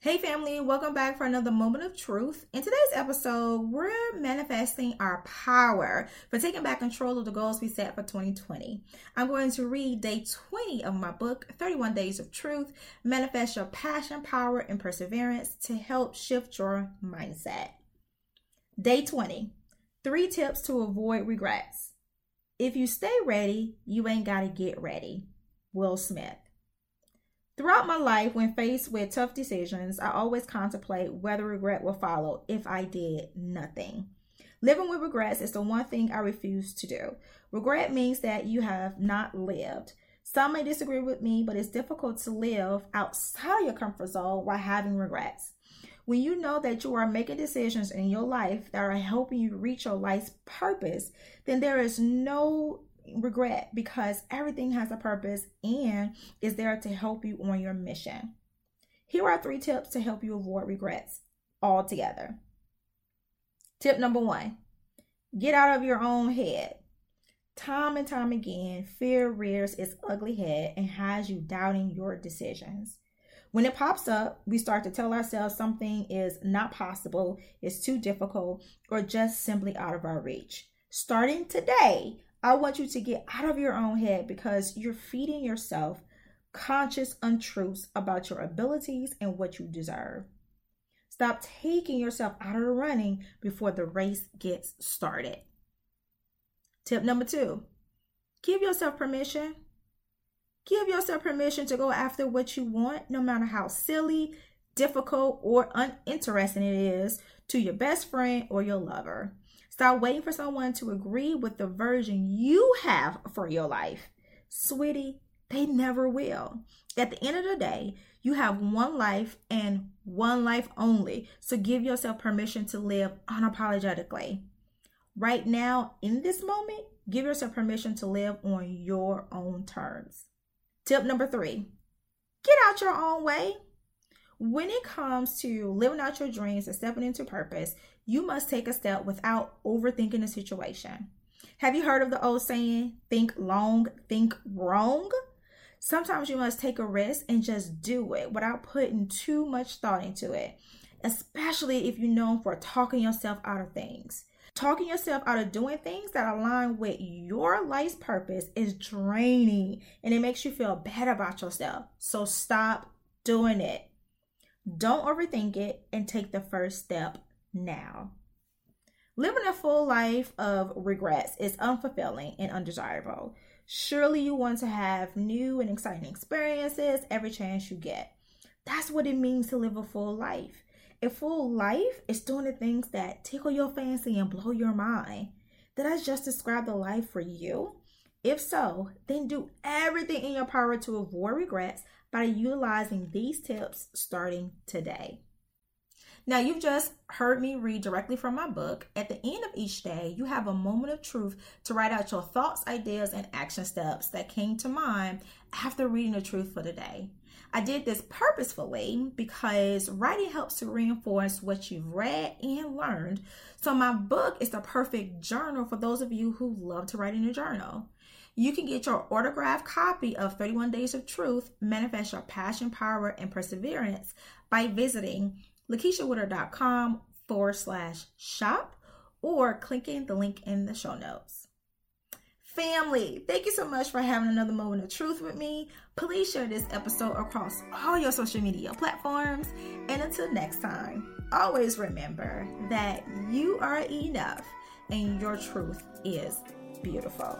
Hey, family, welcome back for another moment of truth. In today's episode, we're manifesting our power for taking back control of the goals we set for 2020. I'm going to read day 20 of my book, 31 Days of Truth Manifest Your Passion, Power, and Perseverance to help shift your mindset. Day 20 Three tips to avoid regrets. If you stay ready, you ain't got to get ready. Will Smith. Throughout my life, when faced with tough decisions, I always contemplate whether regret will follow if I did nothing. Living with regrets is the one thing I refuse to do. Regret means that you have not lived. Some may disagree with me, but it's difficult to live outside your comfort zone while having regrets. When you know that you are making decisions in your life that are helping you reach your life's purpose, then there is no regret because everything has a purpose and is there to help you on your mission. Here are three tips to help you avoid regrets altogether. Tip number one get out of your own head. Time and time again, fear rears its ugly head and has you doubting your decisions. When it pops up, we start to tell ourselves something is not possible, it's too difficult, or just simply out of our reach. Starting today, I want you to get out of your own head because you're feeding yourself conscious untruths about your abilities and what you deserve. Stop taking yourself out of the running before the race gets started. Tip number two give yourself permission. Give yourself permission to go after what you want, no matter how silly, difficult, or uninteresting it is to your best friend or your lover. Stop waiting for someone to agree with the version you have for your life. Sweetie, they never will. At the end of the day, you have one life and one life only. So give yourself permission to live unapologetically. Right now, in this moment, give yourself permission to live on your own terms. Tip number three get out your own way. When it comes to living out your dreams and stepping into purpose, you must take a step without overthinking the situation. Have you heard of the old saying, think long, think wrong? Sometimes you must take a risk and just do it without putting too much thought into it, especially if you're known for talking yourself out of things. Talking yourself out of doing things that align with your life's purpose is draining and it makes you feel bad about yourself. So stop doing it. Don't overthink it and take the first step now. Living a full life of regrets is unfulfilling and undesirable. Surely you want to have new and exciting experiences every chance you get. That's what it means to live a full life. A full life is doing the things that tickle your fancy and blow your mind. Did I just describe the life for you? If so, then do everything in your power to avoid regrets by utilizing these tips starting today. Now, you've just heard me read directly from my book. At the end of each day, you have a moment of truth to write out your thoughts, ideas, and action steps that came to mind after reading the truth for the day. I did this purposefully because writing helps to reinforce what you've read and learned. So, my book is the perfect journal for those of you who love to write in a journal. You can get your autographed copy of 31 Days of Truth, Manifest Your Passion, Power, and Perseverance by visiting lakeishawoodard.com forward slash shop or clicking the link in the show notes. Family, thank you so much for having another moment of truth with me. Please share this episode across all your social media platforms. And until next time, always remember that you are enough and your truth is beautiful.